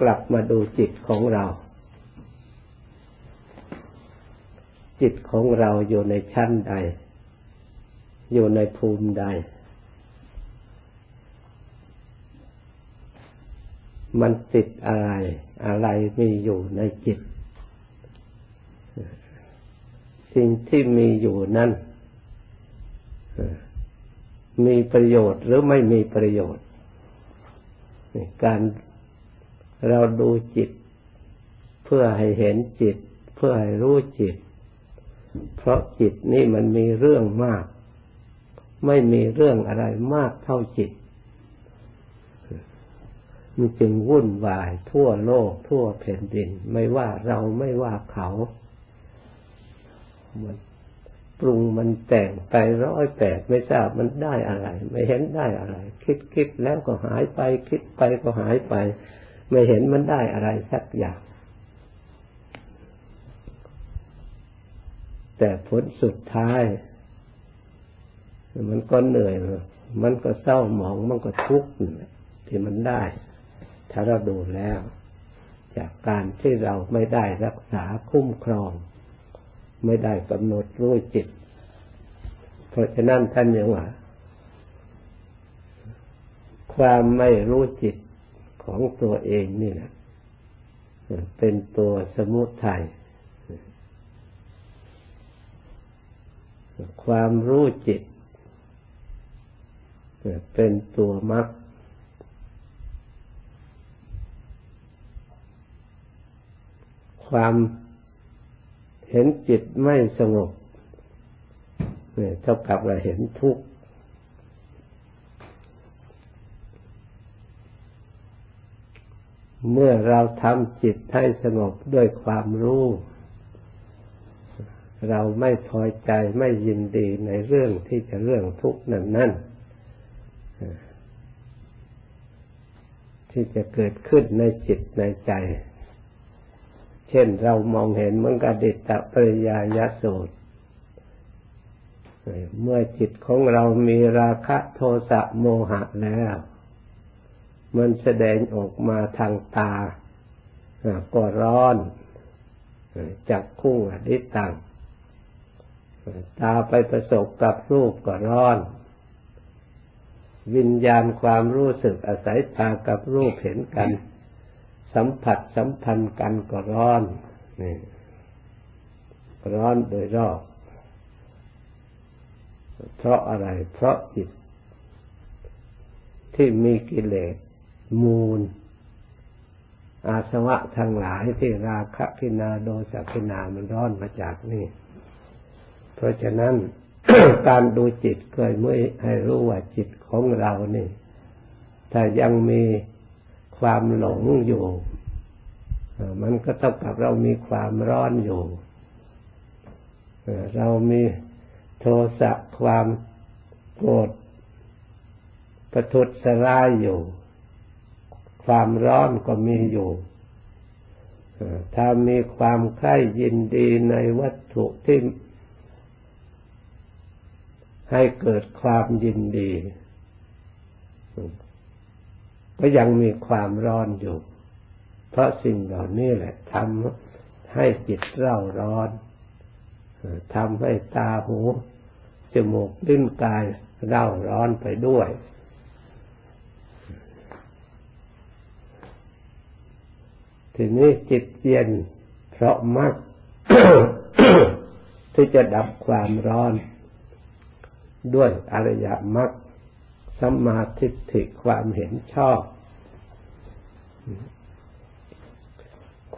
กลับมาดูจิตของเรา จิตของเราอยู่ในชั้นใด อยู่ในภูมิใด มันติดอะไร อะไรมีอยู่ในจิต สิ่งที่มีอยู่นั้นมีประโยชน์หรือไม่มีประโยชน์ การ เราดูจิต เพื่อให้เห็นจิต เพื่อให้รู้จิต เพราะจิตนี่มันมีเรื่องมาก ไม่มีเรื่องอะไรมากเท่าจิต มันจึงวุ่นวาย ทั่วโลก ทั่วแผ่นดิน ไม่ว่าเราไม่ว่าเขามันปรุงมันแต่งไปร้อยแปดไม่ทราบมันได้อะไร ไม่เห็นได้อะไร คิดคิดแล้วก็หายไป คิดไปก็หายไป ไม่เห็นมันได้อะไรสักอย่าง แต่ผลสุดท้าย มันก็เหนื่อย มันก็เศร้าหมอง มันก็ทุกข์ที่มันได้ ถ้าเราดูแล้ว จากการที่เราไม่ได้รักษาคุ้มครอง ไม่ได้กำหนดรู้จิต เพราะฉะนั้นท่านยังว่าความไม่รู้จิต ของตัวเองนี่แหละ เป็นตัวสมุทัยความรู้จิต เป็นตัวมรรคความเห็นจิตไม่สงบเนี่ยเท่ากับเราเห็นทุกข์ เมื่อเราทำจิตให้สงบด้วยความรู้ เราไม่พอใจไม่ยินดีในเรื่องที่จะเรื่องทุกข์นั่นนั่นที่จะเกิดขึ้นในจิตในใจ เช่นเรามองเห็นมันกดิตปริยายสูตร เมื่อจิตของเรามีราคะโทสะโมหะแล้ว มันแสดงออกมาทางตาก็ร้อนจักคุ้งอดิตังตาไปประสบกับรูปก็ร้อน วิญญาณความรู้สึกอาศัยตากับรูปเห็นกัน สัมผัสสัมพันธ์กันก็ร้อนนี่ร้อนโดยรอบเพราะอะไร เพราะจิตที่มีกิเลส มูล อาสวะทั้งหลายที่ราคะพินาโดสัพินามันร้อนมาจากนี่ เพราะฉะนั้นการดูจิตก็เมื่อให้รู้ว่าจิตของเรานี่ถ้ายังมีความหลงอยู่ มันก็เท่ากับเรามีความร้อนอยู่ เรามีโทสะความโกรธประทุษร้ายอยู่ ความร้อนก็มีอยู่ถ้ามีความใคร่ยินดีในวัตถุที่ให้เกิดความยินดี ก็ยังมีความร้อนอยู่ เพราะสิ่งเหล่านี้แหละทำให้จิตเร่าร้อนทำให้ตาหูจมูกลิ้นกายเร่าร้อนไปด้วย ทีนี้จิตเย็นเพราะมักที่จะดับความร้อน ด้วยอริยมรรคสัมมาทิฏฐิความเห็นชอบ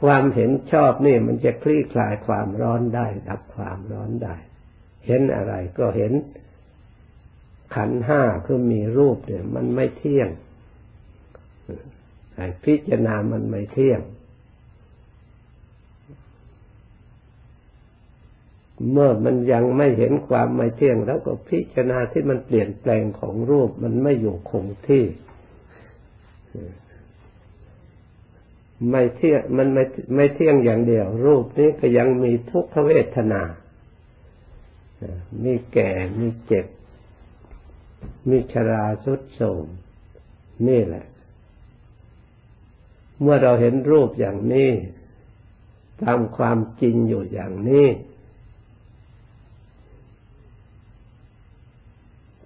ความเห็นชอบนี่มันจะคลี่คลายความร้อนได้ ดับความร้อนได้ เห็นอะไรก็เห็นขันห้าคือมีรูปเนี่ย มันไม่เที่ยงพิจารณามันไม่เที่ยง เมื่อมันยังไม่เห็นความไม่เที่ยงแล้วก็พิจารณาที่มันเปลี่ยนแปลงของรูปมันไม่อยู่คงที่ ไม่เที่ยงมันไม่ไม่เที่ยงอย่างเดียว รูปนี้ก็ยังมีทุกขเวทนา มีแก่ มีเจ็บ มีชราสุดโทมนี่แหละ เมื่อเราเห็นรูปอย่างนี้ตามความจริงอยู่อย่างนี้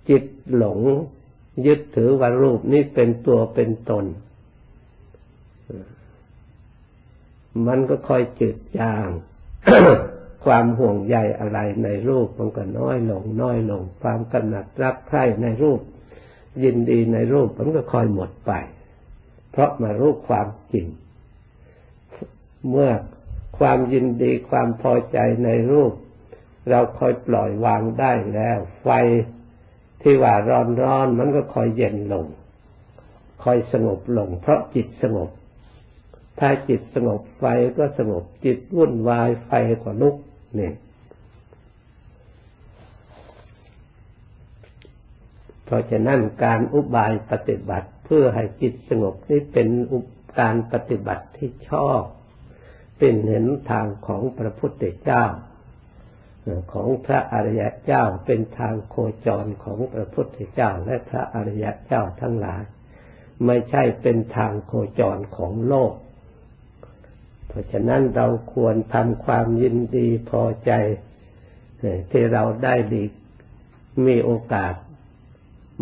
จิต หลง ยึดถือว่ารูปนี้เป็นตัวเป็นตน มันก็ค่อยจืดจาง ความห่วงใยอะไรในรูปมันก็น้อยลง น้อยลง ความกำหนัดรักใคร่ในรูป ยินดีในรูปมันก็ค่อยหมดไป เพราะมารู้ความจริง เมื่อความยินดีความพอใจในรูป เราค่อยปล่อยวางได้แล้ว ไฟ ที่ว่าร้อนร้อนมันก็ค่อยเย็นลงค่อยสงบลง เพราะจิตสงบ ถ้าจิตสงบไฟก็สงบ จิตวุ่นวายไฟก็ลุกนี่เพราะฉะนั้นการอุบายปฏิบัติเพื่อให้จิตสงบนี่เป็นการปฏิบัติที่ชอบ เป็นเห็นทางของพระพุทธเจ้า ของพระอริยเจ้าเป็นทางโคจรของพระพุทธเจ้าและพระอริยเจ้าทั้งหลาย ไม่ใช่เป็นทางโคจรของโลก เพราะฉะนั้นเราควรทำความยินดีพอใจที่เราได้ดีมีโอกาส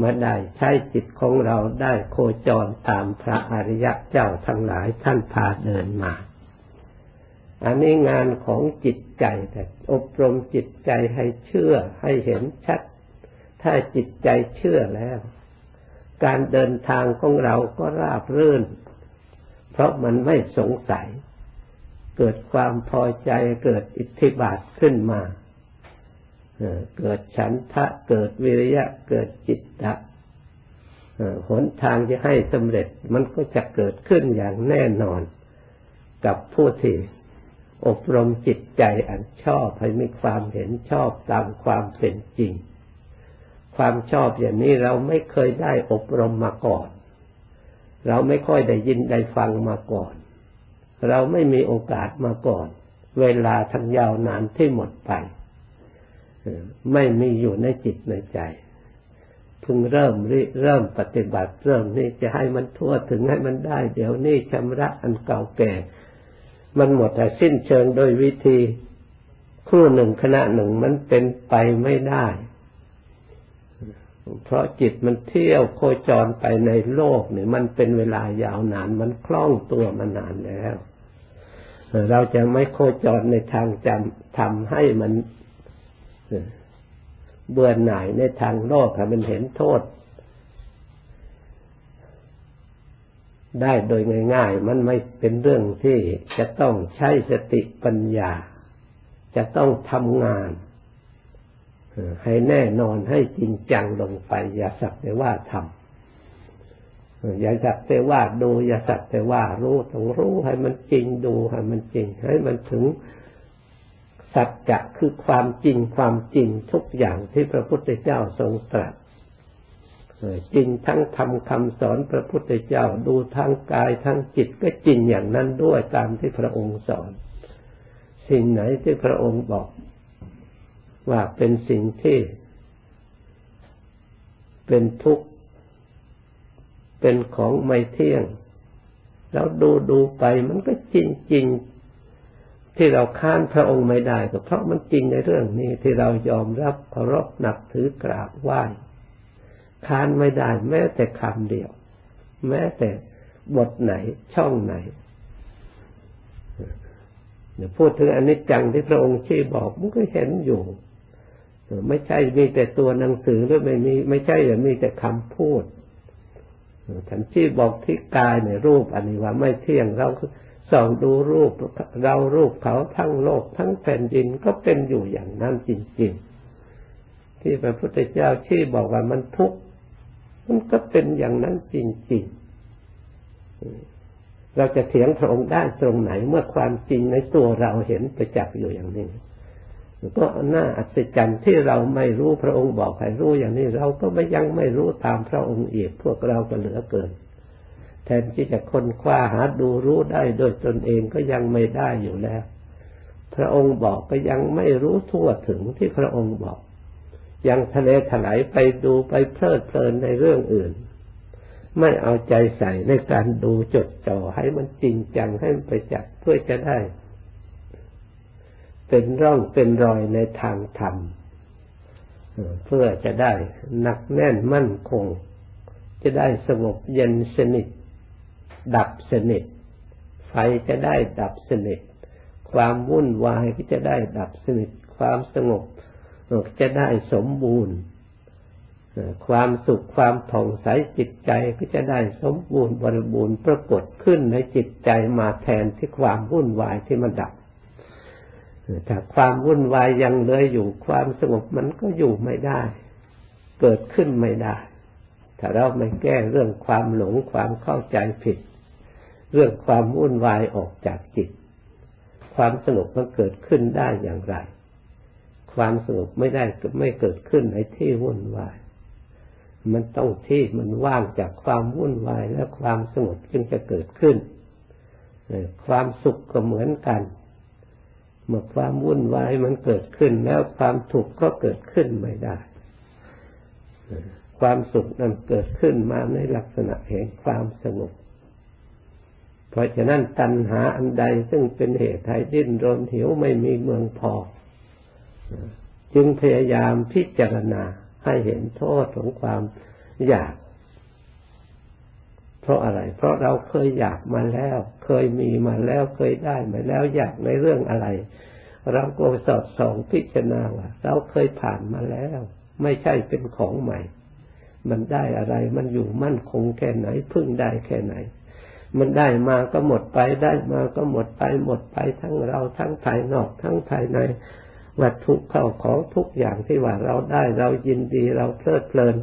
มาได้ใช้จิตของเราได้โคจรตามพระอริยเจ้าทั้งหลายท่านพาเดินมา อันนี้งานของจิตใจแต่อบรมจิตใจให้เชื่อให้เห็นชัด ถ้าจิตใจเชื่อแล้ว การเดินทางของเราก็ราบรื่น เพราะมันไม่สงสัย เกิดความพอใจเกิดอิทธิบาทขึ้นมาเกิดฉันทะเกิดวิริยะเกิดจิตตะหนทางจะให้สำเร็จมันก็จะเกิดขึ้นอย่างแน่นอนกับผู้ที่ อบรมจิตใจอันชอบให้มีความเห็นชอบตามความเป็นจริง ความชอบอย่างนี้เราไม่เคยได้อบรมมาก่อน เราไม่ค่อยได้ยินได้ฟังมาก่อน เราไม่มีโอกาสมาก่อน เวลาทั้งยาวนานที่หมดไปไม่มีอยู่ในจิตในใจเพิ่งเริ่มริเริ่มปฏิบัติเริ่มนี่จะให้มันทั่วถึงให้มันได้ เดี๋ยวนี้ชำระอันเก่าแก่ มันหมดแต่สิ้นเชิงโดยวิธีครู่หนึ่งขณะหนึ่งมันเป็นไปไม่ได้ เพราะจิตมันเที่ยวโคจรไปในโลกเนี่ย มันเป็นเวลายาวนาน มันคล่องตัวมานานแล้ว เราจะไม่โคจรในทางจำทำให้มันเบื่อหน่ายในทางโลกให้มันเห็นโทษ ได้โดยง่าย ๆ มันไม่เป็นเรื่องที่จะต้องใช้สติปัญญา จะต้องทำงานให้แน่นอนให้จริงจังลงไป อย่าสักแต่ว่าทำอย่าสักแต่ว่าดู อย่าสักแต่ว่ารู้ต้องรู้ให้มันจริงดูให้มันจริง ให้มันถึงสัจจะคือความจริงความจริงทุกอย่างที่พระพุทธเจ้าทรงตรัส จริงทั้งทำคำสอนพระพุทธเจ้าดูทั้งกายทั้งจิตก็จริงอย่างนั้นด้วยตามที่พระองค์สอน สิ่งไหนที่พระองค์บอก ว่าเป็นสิ่งที่ เป็นทุกข์ เป็นของไม่เที่ยง แล้วดูดูไปมันก็จริงจริงที่เราค้านพระองค์ไม่ได้ก็เพราะมันจริงในเรื่องนี้ที่เรายอมรับเคารพนับถือกราบไหว้ ค้านไม่ได้ แม้แต่คำเดียว แม้แต่บทไหนช่องไหนพูดถึงอนิจจังที่พระองค์ชี้บอกมันก็เห็นอยู่ไม่ใช่มีแต่ตัวหนังสือหรือไม่มีไม่ใช่แต่มีแต่คำพูดท่านชี้บอกที่กายในรูปอันนี้ว่าไม่เที่ยงเราส่องดูรูปเรารูปเขาทั้งโลกทั้งแผ่นดินก็เป็นอยู่อย่างนั้นจริง ๆ ที่พระพุทธเจ้าชี้บอกว่ามันทุกข์ มันก็เป็นอย่างนั้นจริงๆ เราจะเถียงพระองค์ได้ตรงไหน เมื่อความจริงในตัวเราเห็นประจักษ์อยู่อย่างนี้ก็น่าอัศจรรย์ที่เราไม่รู้พระองค์บอกให้รู้อย่างนี้ เราก็ไม่ยังไม่รู้ตามพระองค์อีกพวกเราก็เหลือเกิน แทนที่จะค้นคว้าหาดูรู้ได้โดยตนเองก็ยังไม่ได้อยู่แล้ว พระองค์บอกก็ยังไม่รู้ทั่วถึงที่พระองค์บอก ยังทะเลถลายไปดูไปเพลิดเพลินในเรื่องอื่น ไม่เอาใจใส่ในการดูจดจ่อให้มันจริงจังให้มันไปจับเพื่อจะได้ เป็นร่องเป็นรอยในทางธรรมเพื่อจะได้หนักแน่นมั่นคง จะได้สงบเย็นสนิท ดับสนิท ไฟจะได้ดับสนิท ความวุ่นวายก็จะได้ดับสนิท ความสงบ จะได้สมบูรณ์ ความสุขความผ่องใสจิตใจก็จะได้สมบูรณ์บริบูรณ์ปรากฏขึ้นในจิตใจมาแทนที่ความวุ่นวายที่มันดับถ้าความวุ่นวายยังเหลืออยู่ความสงบมันก็อยู่ไม่ได้ เกิดขึ้นไม่ได้ ถ้าเราไม่แก้เรื่องความหลงความเข้าใจผิด เรื่องความวุ่นวายออกจากจิต ความสงบมันเกิดขึ้นได้อย่างไร ความสงบไม่ได้ไม่เกิดขึ้นในที่วุ่นวาย มันต้องที่มันว่างจากความวุ่นวายและความสงบจึงจะเกิดขึ้น ความสุขก็เหมือนกัน เมื่อความวุ่นวายมันเกิดขึ้นแล้วความทุกข์ก็เกิดขึ้นไม่ได้ ความสุขนั้นเกิดขึ้นมาในลักษณะแห่งความสงบเพราะฉะนั้นตัณหาอันใดซึ่งเป็นเหตุให้ดิ้นรนหิวไม่มีเมืองพอ จึงพยายามพิจารณาให้เห็นโทษของความอยาก เพราะอะไร เพราะเราเคยอยากมาแล้ว เคยมีมาแล้วเคยได้มาแล้วอยากในเรื่องอะไร เราก็สอดส่องพิจารณาว่าเราเคยผ่านมาแล้ว ไม่ใช่เป็นของใหม่ มันได้อะไร มันอยู่มั่นคงแค่ไหนพึ่งได้แค่ไหน มันได้มาก็หมดไปได้มาก็หมดไปหมดไปทั้งเราทั้งภายนอกทั้งภายใน วัตถุเข้าของทุกอย่างที่ว่าเราได้เรายินดีเราเพลิดเพลิน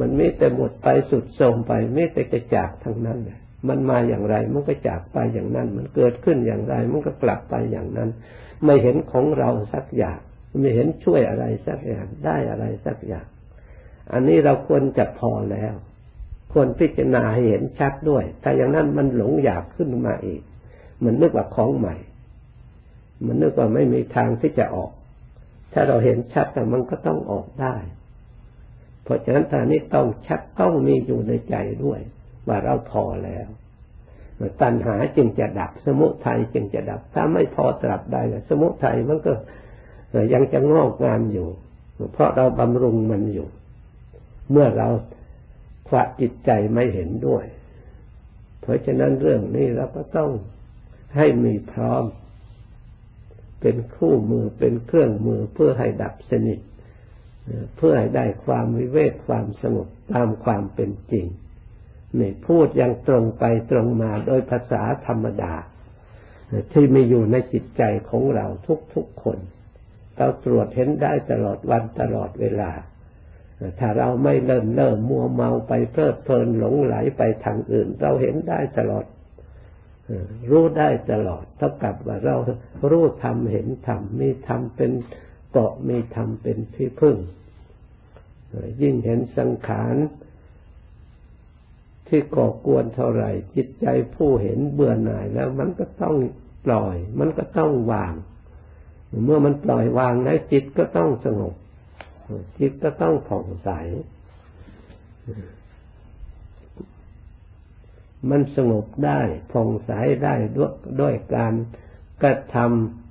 มันไม่แต่หมดไปสุดโทมไปไม่แต่กระจากทั้งนั้นเลยมันมาอย่างไรมันก็จากไปอย่างนั้น มันเกิดขึ้นอย่างไรมันก็กลับไปอย่างนั้น ไม่เห็นของเราสักอย่าง ไม่เห็นช่วยอะไรสักอย่างได้อะไรสักอย่าง อันนี้เราควรจะพอแล้ว ควรพิจารณาให้เห็นชัดด้วย ถ้าอย่างนั้นมันหลงอยากขึ้นมาอีก มันนึกว่าของใหม่ มันนึกว่าไม่มีทางที่จะออก ถ้าเราเห็นชัดแต่มันก็ต้องออกได้ เพราะฉะนั้นตอนนี้ต้องชัดต้องมีอยู่ในใจด้วย ว่าเราพอแล้วตัณหาจึงจะดับ สมุทัยจึงจะดับ ถ้าไม่พอตรับได้สมุทัยมันก็ยังจะงอกงามอยู่ เพราะเราบำรุงมันอยู่ เมื่อเราขวะจิตใจไม่เห็นด้วย เพราะฉะนั้นเรื่องนี้เราก็ต้องให้มีพร้อม เป็นคู่มือเป็นเครื่องมือเพื่อให้ดับสนิทเพื่อให้ได้ความวิเวกความสงบตามความเป็นจริงนี่พูดยังตรงไปตรงมาโดยภาษาธรรมดา ที่มีอยู่ในจิตใจของเราทุกๆคน เราตรวจเห็นได้ตลอดวันตลอดเวลา ถ้าเราไม่เลิ่มเลิ่มมัวเมาไปเพลิดเพลินหลงไหลไปทางอื่น เราเห็นได้ตลอด รู้ได้ตลอดเท่ากับว่าเรารู้ธรรมเห็นธรรมมีธรรมเป็นเกาะมีธรรมเป็นที่พึ่ง ยิ่งเห็นสังขารที่ก่อกวนเท่าไหร่ จิตใจผู้เห็นเบื่อหน่ายแล้วมันก็ต้องปล่อย มันก็ต้องวาง เมื่อมันปล่อยวางแล้วจิตก็ต้องสงบจิตก็ต้องผ่องใส มันสงบได้ผ่องใสได้ด้วยด้วยการกระท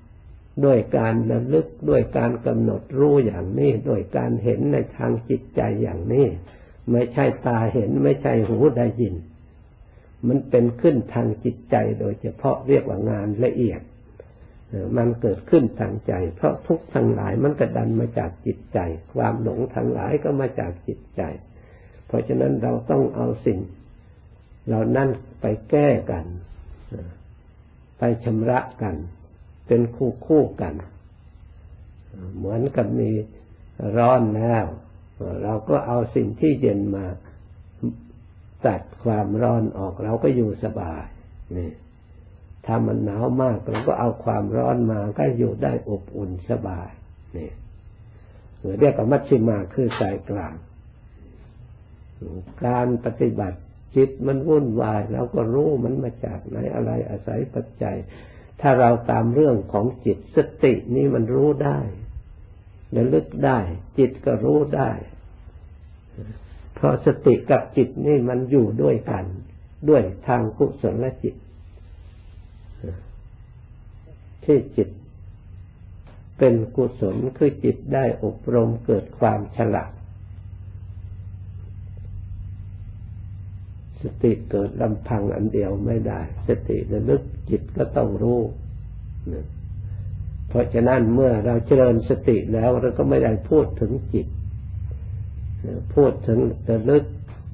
ำด้วยการระลึกด้วยการกำหนดรู้อย่างนี้ด้วยการเห็นในทางจิตใจอย่างนี้ ไม่ใช่ตาเห็นไม่ใช่หูได้ยิน มันเป็นขึ้นทางจิตใจโดยเฉพาะเรียกว่างานละเอียด มันเกิดขึ้นทางใจ เพราะทุกทั้งหลายมันกระดันมาจากจิตใจ ความหลงทั้งหลายก็มาจากจิตใจ เพราะฉะนั้นเราต้องเอาสิ่ง เรานั่นไปแก้กัน ไปชำระกัน เป็นคู่คู่กัน เหมือนกับมีร้อนแล้ว เราก็เอาสิ่งที่เย็นมาตัดความร้อนออก เราก็อยู่สบายนี่ถ้ามันหนาวมากเราก็เอาความร้อนมาก็อยู่ได้อบอุ่นสบายนี่เรียกว่ามัชชิมาคือสายกลาง การปฏิบัติ จิตมันวุ่นวายเราก็รู้มันมาจากไหนอะไรอาศัยปัจจัย ถ้าเราตามเรื่องของจิตสตินี้มันรู้ได้ระลึกได้ จิตก็รู้ได้ผราะสติกับจิตนี่มันอยู่ด้วยกัน ด้วยทางกุศลและจิต ที่จิตเป็นกุศลคือจิตได้อบรมเกิดความฉลาด สติเกิดลำพังอันเดียวไม่ได้ สติระลึกจิตก็ต้องรู้เพราะฉะนั้นเมื่อเราเจริญสติแล้วเราก็ไม่ได้พูดถึงจิต พูดถึงระลึก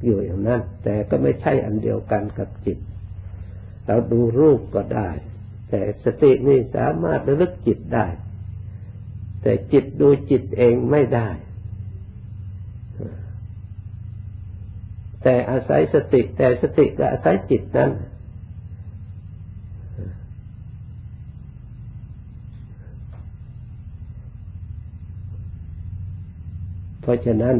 อยู่อย่างนั้น แต่ก็ไม่ใช่อันเดียวกันกับจิต เราดูรูปก็ได้ แต่สตินี่สามารถระลึกจิตได้ แต่จิตดูจิตเองไม่ได้ แต่อาศัยสติ แต่สติก็อาศัยจิตนั้นเพราะฉะนั้น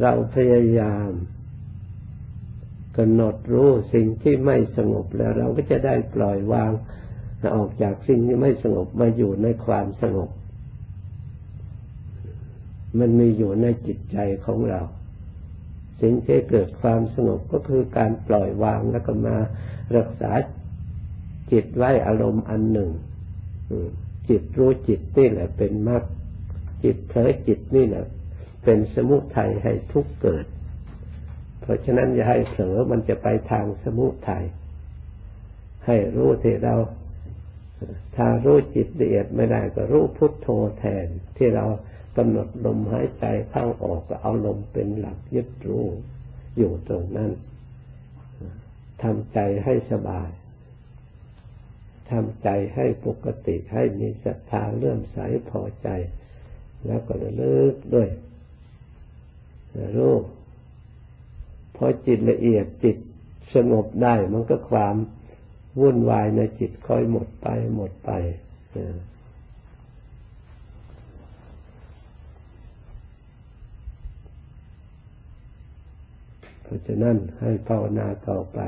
เราพยายามกำหนดรู้สิ่งที่ไม่สงบแล้วเราก็จะได้ปล่อยวางออกจากสิ่งที่ไม่สงบมาอยู่ในความสงบ มันมีอยู่ในจิตใจของเรา สิ่งที่เกิดความสงบก็คือการปล่อยวางแล้วก็มารักษาจิตไว้อารมณ์อันหนึ่งจิตรู้จิตนี่แหละเป็นมรรคจิตเผลอจิตนี่แหละเป็นสมุทัยให้ทุกเกิด เพราะฉะนั้นอย่าให้เผลอมันจะไปทางสมุทัยให้รู้ที่เรา ถ้ารู้จิตละเอียดไม่ได้ก็รู้พุทโธแทนที่เรา กำหนดลมหายใจเข้าออกก็เอาลมเป็นหลักยึดรู้อยู่ตรงนั้นทำใจให้สบายทำใจให้ปกติให้มีศรัทธาเลื่อมใสพอใจ แล้วก็ระลึกด้วยรู้พอจิตละเอียดจิตสงบได้ มันก็ความวุ่นวายในจิตค่อยหมดไปหมดไป ราะฉะนั้นให้ภาวนาต่อไป